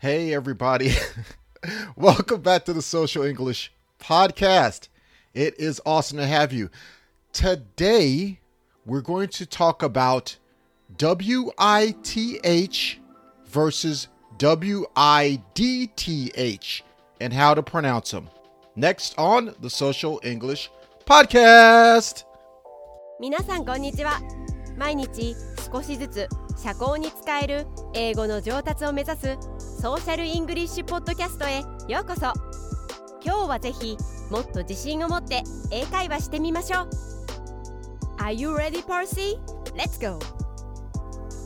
Hey, everybody. Welcome back to the Social English Podcast. It is awesome to have you. Today, we're going to talk about WITH versus WIDTH and how to pronounce them. Next on the Social English Podcast. 皆さんこんにちは 毎日少しずつ社交に使える英語の上達を目指すソーシャルイングリッシュポッドキャストへようこそ今日はぜひもっと自信を持って英会話してみましょう Are you ready, Percy? Let's go!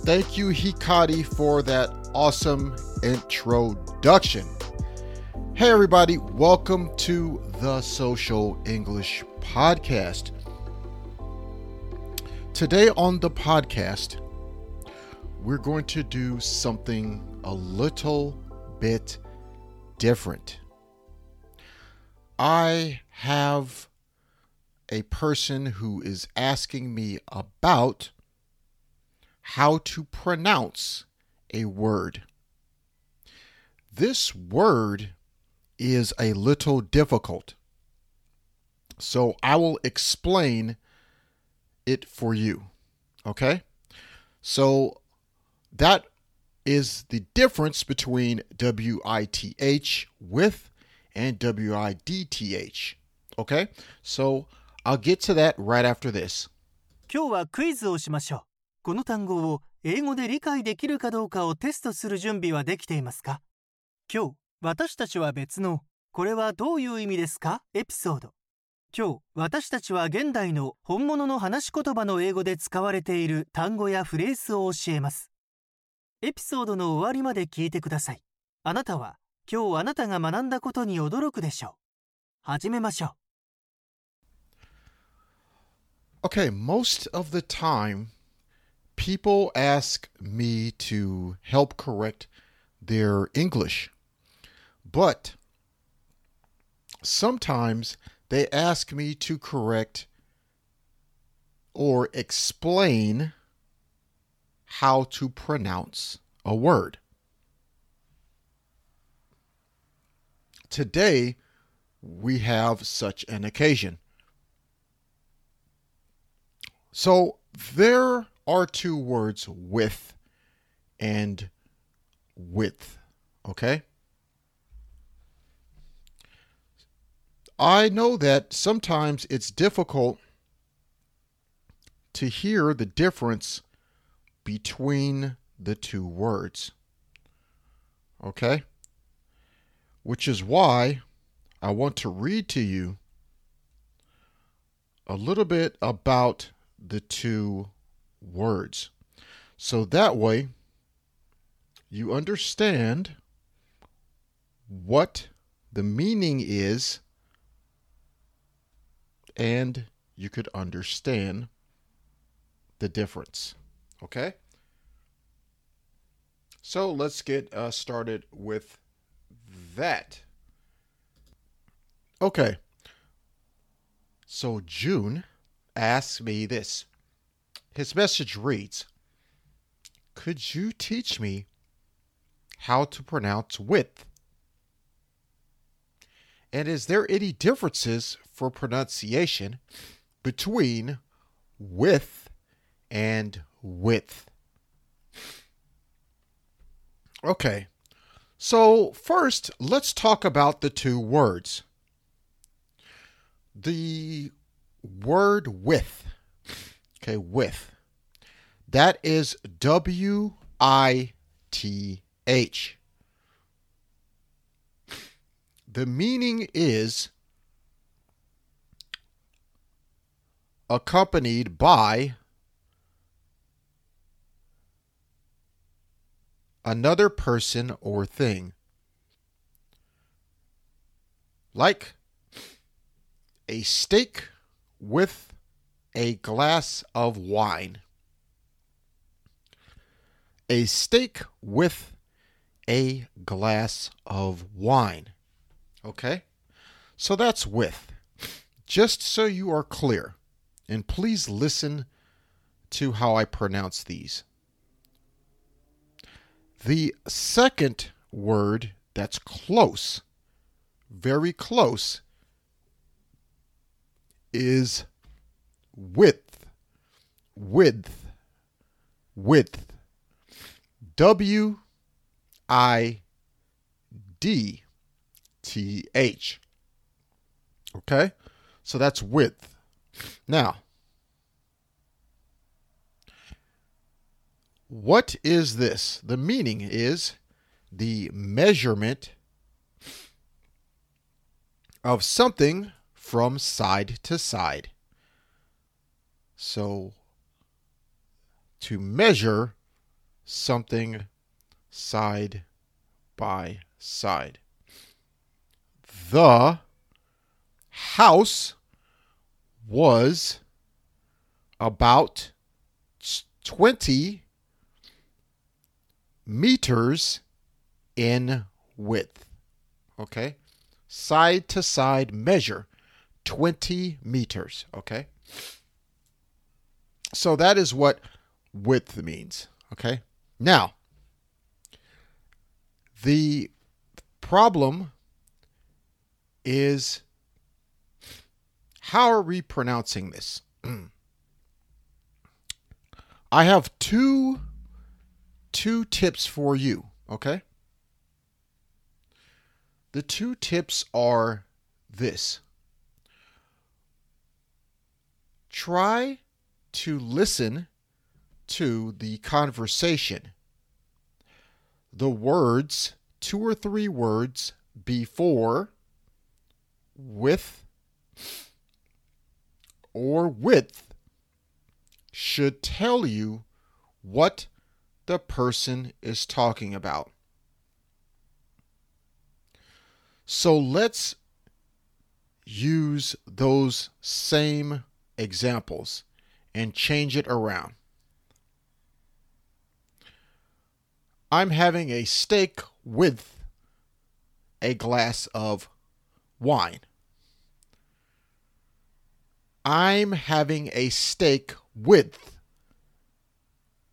Thank you, Hikari, for that awesome introduction. Hey, everybody, welcome to the Social English Podcast. Today on the podcast, we're going to do something a little bit different. I have a person who is asking me about how to pronounce a word. This word is a little difficult. So I will explain it for you. Okay? So that is the difference between WITH with and WIDTH. Okay? So I'll get to that right after this. 今日はクイズをしましょうこの単語を英語で理解できるかどうかをテストする準備はできていますか今日私たちは別のこれはどういう意味ですかエピソード今日私たちは現代の本物の話し言葉の英語で使われている単語やフレーズを教えます。エピソードの終わりまで聞いてください。あなたは今日あなたが学んだことに驚くでしょう。始めましょう。Okay, most of the time, people ask me to help correct their English. But sometimes they ask me to correct or explain how to pronounce a word. Today, we have such an occasion. So there are two words with and width. Okay? I know that sometimes it's difficult to hear the difference between the two words. Okay? Which is why I want to read to you a little bit about the two words. So that way you understand what the meaning is and you could understand the difference. Okay? So let's get uh, started with that. Okay. So June asks me this. His message reads Could you teach me how to pronounce width? And is there any differences for pronunciation between with and width? Okay, so first let's talk about the two words. The word with, okay, with, that is W I T H. The meaning is accompanied by another person or thing. Like a steak with a glass of wine. A steak with a glass of wine. Okay? So that's with. Just so you are clear, and please listen to how I pronounce these. The second word that's close, very close, is width, width, width. W I D T H. Okay? So that's width. Now, what is this? The meaning is the measurement of something from side to side. So, to measure something side by side. The house was about 20 meters in width. Okay? Side to side measure 20 meters. Okay? So that is what width means. Okay? Now, the problem is how are we pronouncing this? I have two two tips for you, okay? The two tips are this. Try to listen to the conversation. The words, two or three words before, with, or width should tell you what the person is talking about. So let's use those same examples and change it around. I'm having a steak with a glass of wine. I'm having a steak with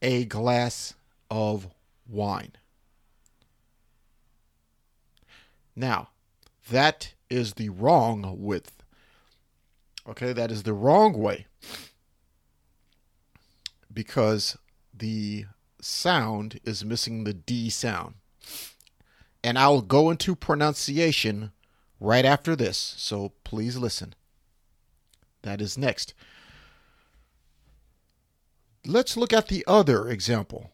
a glass of wine. Now, that is the wrong width. Okay, that is the wrong way. Because the sound is missing the D sound. And I'll go into pronunciation right after this, so please listen. That is next. Let's look at the other example.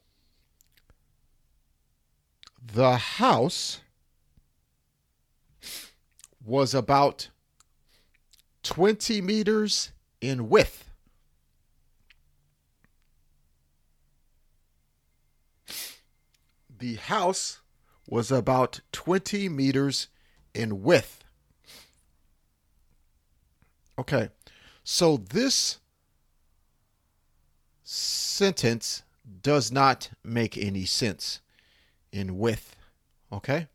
The house was about 20 meters in width. The house was about 20 meters in width. Okay, so this sentence does not make any sense in with, Okay?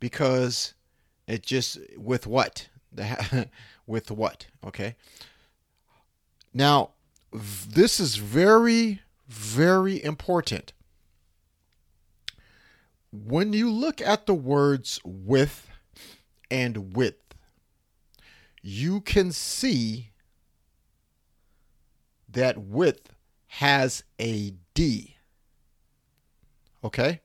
Because it just with what? with what? Okay? Now, this is very very important. When you look at the words with and width, you can see that width has a D. Okay?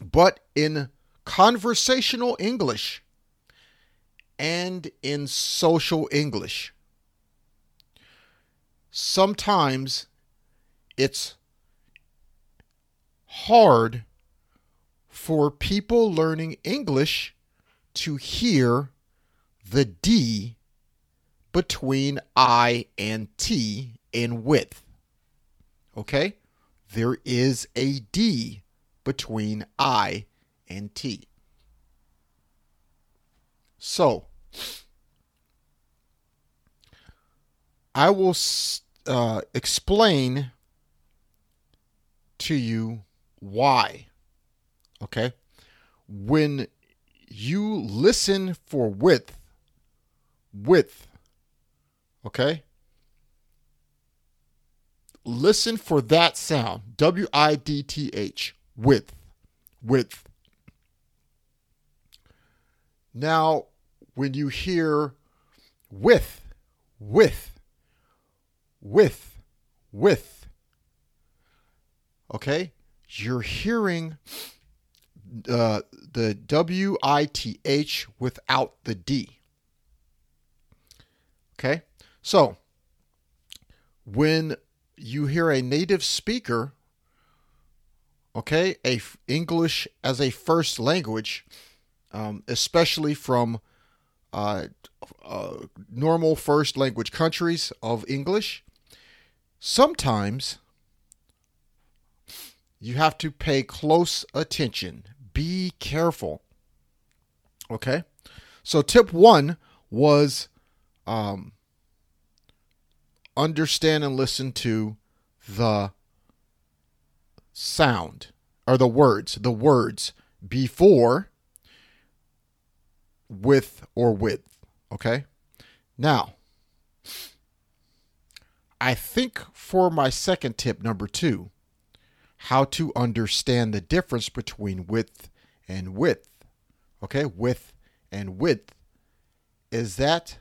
But in conversational English and in social English, sometimes it's hard for people learning English to hear the D between I and T in width. Okay? There is a D between I and T. So, I will uh, explain to you why. Okay? When you listen for width, width, okay? Listen for that sound W I D T H, Width. Width. Now, when you hear with, with, with, with, okay, you're hearing uh, the W I T H without the D. Okay, so when you hear a native speaker, okay, a f- English as a first language, um, especially from uh, uh, normal first language countries of English, sometimes you have to pay close attention. Be careful. Okay? So, tip one was um, understand and listen to the sound or the words, the words before, with, or with. Okay? Now, I think for my second tip, number two, how to understand the difference between width and width. Okay, width and width is that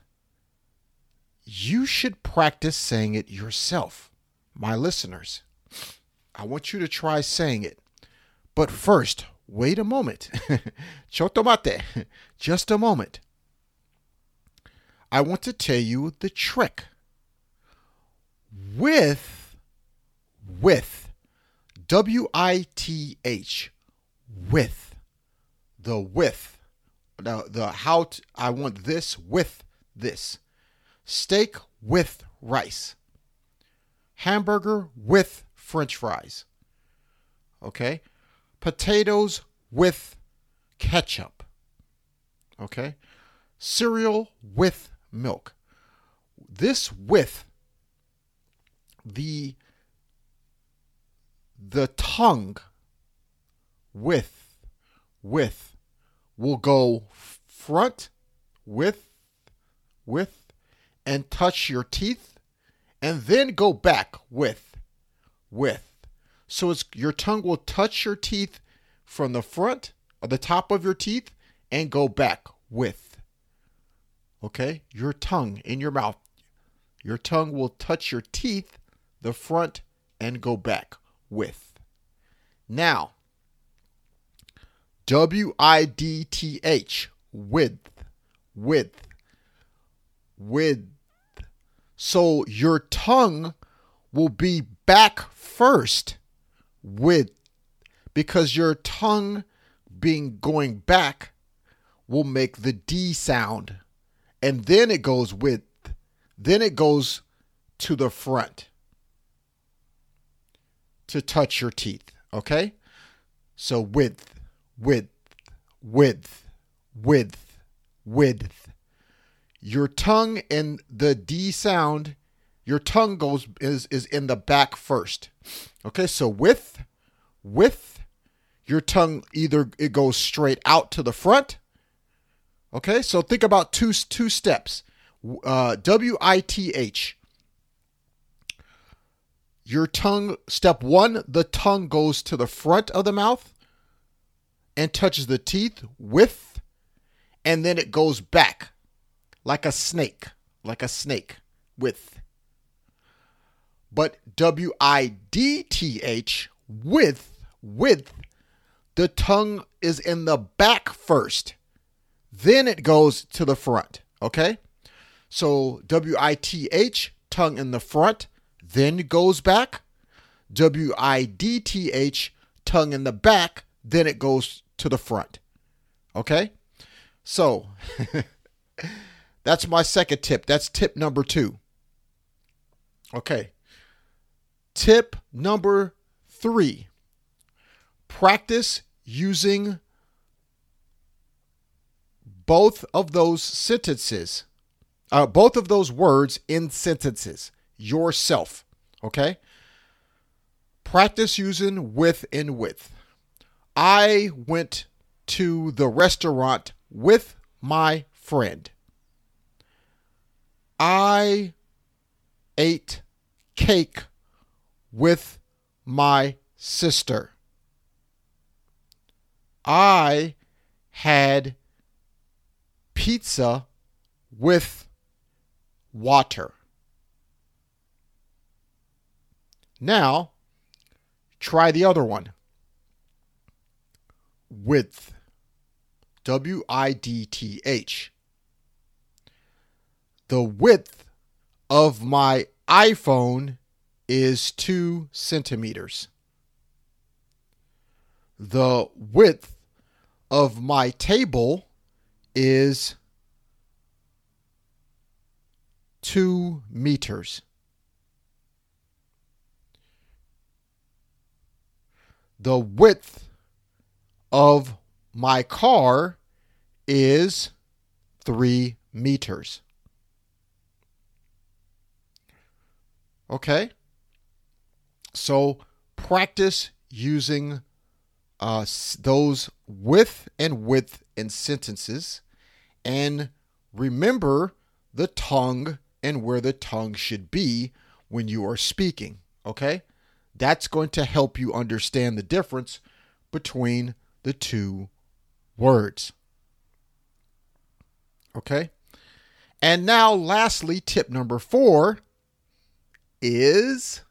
you should practice saying it yourself, my listeners. I want you to try saying it. But first, wait a moment. Chotomate. Just a moment. I want to tell you the trick. With, with, W I T H, with, the with, the, the how to, I want this with this. Steak with rice. Hamburger with french fries. Okay? Potatoes with ketchup. Okay? Cereal with milk. This with the the tongue with with will go front with with and touch your teeth and then go back with with. So it's your tongue will touch your teeth from the front or the top of your teeth and go back with. Okay? Your tongue in your mouth. Your tongue will touch your teeth the front and go back with. Now W I D T H width width width so your tongue will be back first with because your tongue being going back will make the D sound. And then it goes with then it goes to the front to touch your teeth, okay? So width, width, width, width, width your tongue and the D sound, your tongue goes is is in the back first. Okay, so with with your tongue either it goes straight out to the front. Okay, so think about two two steps. Uh, w I T H. Your tongue, step one, the tongue goes to the front of the mouth and touches the teeth with, and then it goes back like a snake, like a snake with. But W I D T H with with the tongue is in the back first. Then it goes to the front, okay? So W I T H tongue in the front, then goes back. W I D T H tongue in the back, then it goes to the front. Okay? So That's my second tip. That's tip number two. Okay. Tip number three practice using both of those sentences, uh, both of those words in sentences yourself. Okay. Practice using with and with. I went to the restaurant with my friend. I ate cake with my sister. I had pizza with water. Now, try the other one. Width. W I D T H. The width of my iPhone is two centimeters. The width of my table is two meters. The width of my car is three meters. Okay? So practice using uh, those with and with in sentences and remember the tongue and where the tongue should be when you are speaking. Okay? That's going to help you understand the difference between the two words. Okay? And now, lastly, tip number four is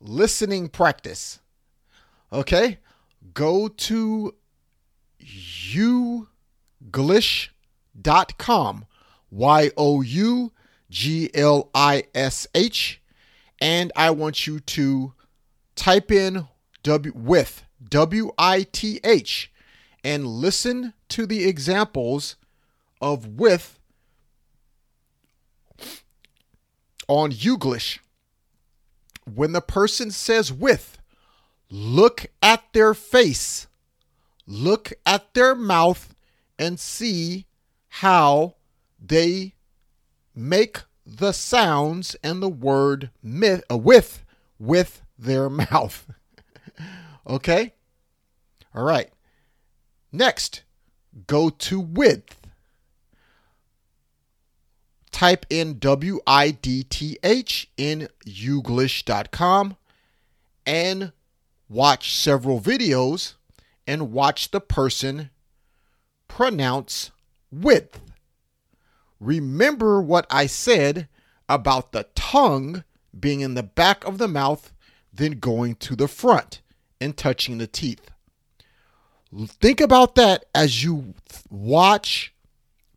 listening practice. Okay? Go to youglish.com, Y O U G L I S H, and I want you to type in W with W I T H and listen to the examples of with on Youglish. When the person says with, look at their face, look at their mouth, and see how they make the sounds and the word myth, uh, with with their mouth. okay? All right. Next, go to width. Type in W I D T H in youglish.com and watch several videos and watch the person pronounce width. Remember what I said about the tongue being in the back of the mouth, then going to the front and touching the teeth. Think about that as you watch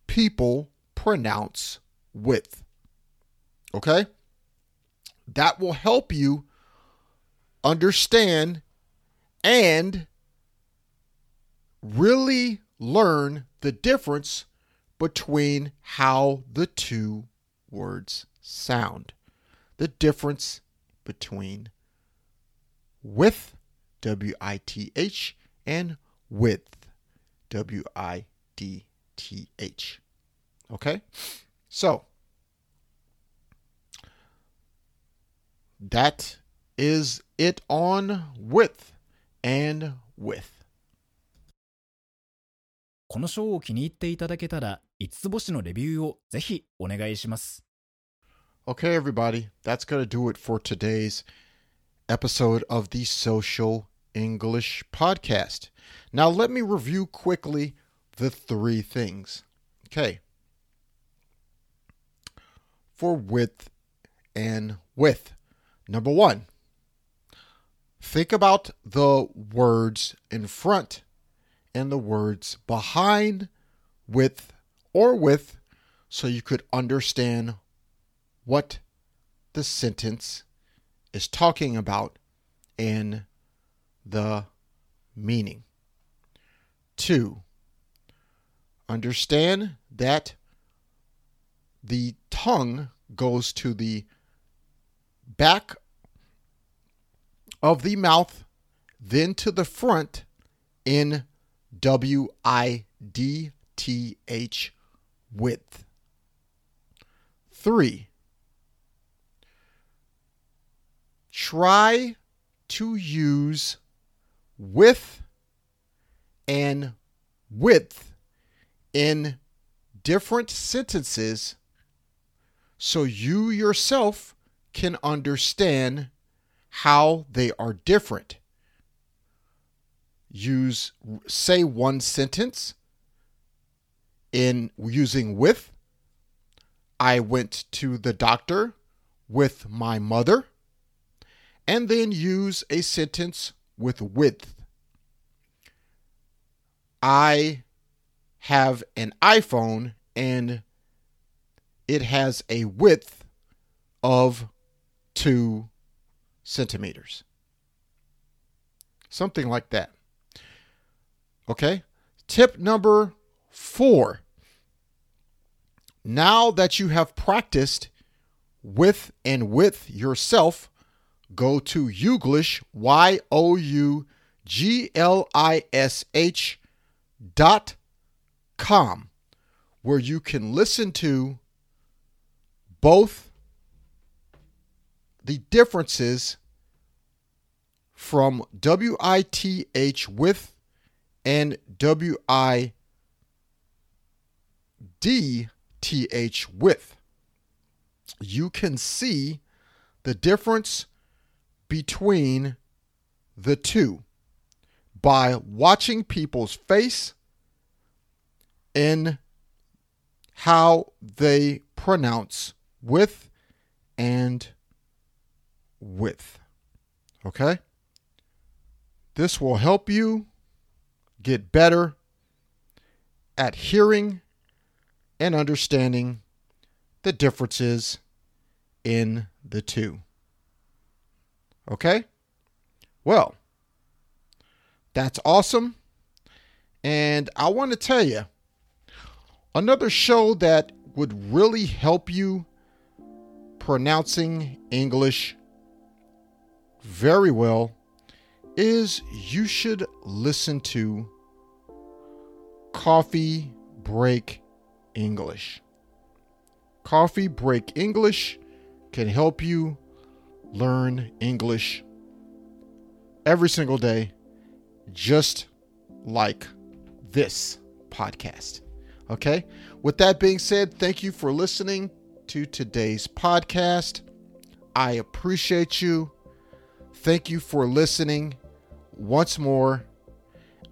people pronounce width. Okay? That will help you understand and really learn the difference between how the two words sound. The difference between with, W I T H, and width, W I D T H. Okay? So, that is it on width and width. このショーを気に入っていただけたら、5つ星のレビューをぜひお願いします。Okay, everybody, that's going to do it for today's episode of the Social English Podcast. Now, let me review quickly the three things. Okay. For width and width. Number one, think about the words in front and the words behind width or width so you could understand what the sentence is talking about and the meaning. Two, understand that the tongue goes to the back of the mouth, then to the front in W I D T H width. Three, try to use with and width in different sentences so you yourself can understand how they are different. use say one sentence in using with. I went to the doctor with my mother. And then use a sentence with with. I have an iPhone and it has a width of two centimeters. Something like that. Okay. Tip number four. Now that you have practiced with and with yourself, go to Youglish, Y O U G L I S H dot com, where you can listen to both the differences from WITH with and WIDTH with. You can see the difference between the two by watching people's face and how they pronounce with and with. Okay? This will help you get better at hearing and understanding the differences in the two. Okay? Well, that's awesome. And I want to tell you another show that would really help you pronouncing English very well is you should listen to Coffee Break English. Coffee Break English can help you learn English every single day, just like this podcast. Okay? With that being said, thank you for listening to today's podcast. I appreciate you. Thank you for listening once more.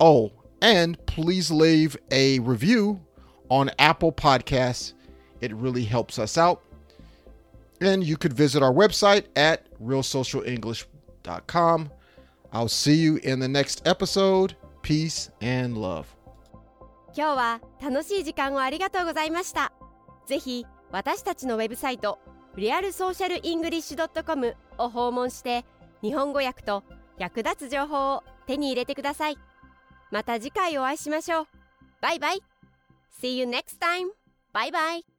Oh, and please leave a review on Apple Podcasts. It really helps us out. And you could visit our website at realsocialenglish.com. I'll see you in the next episode. Peace and love. 今日は楽しい時間をありがとうございましたぜひ 私たちのウェブサイトリアルソーシャルイングリッシュ .com を訪問して日本語訳と役立つ情報を手に入れてください。また次回お会いしましょう。バイバイ。See you next time! バイバイ。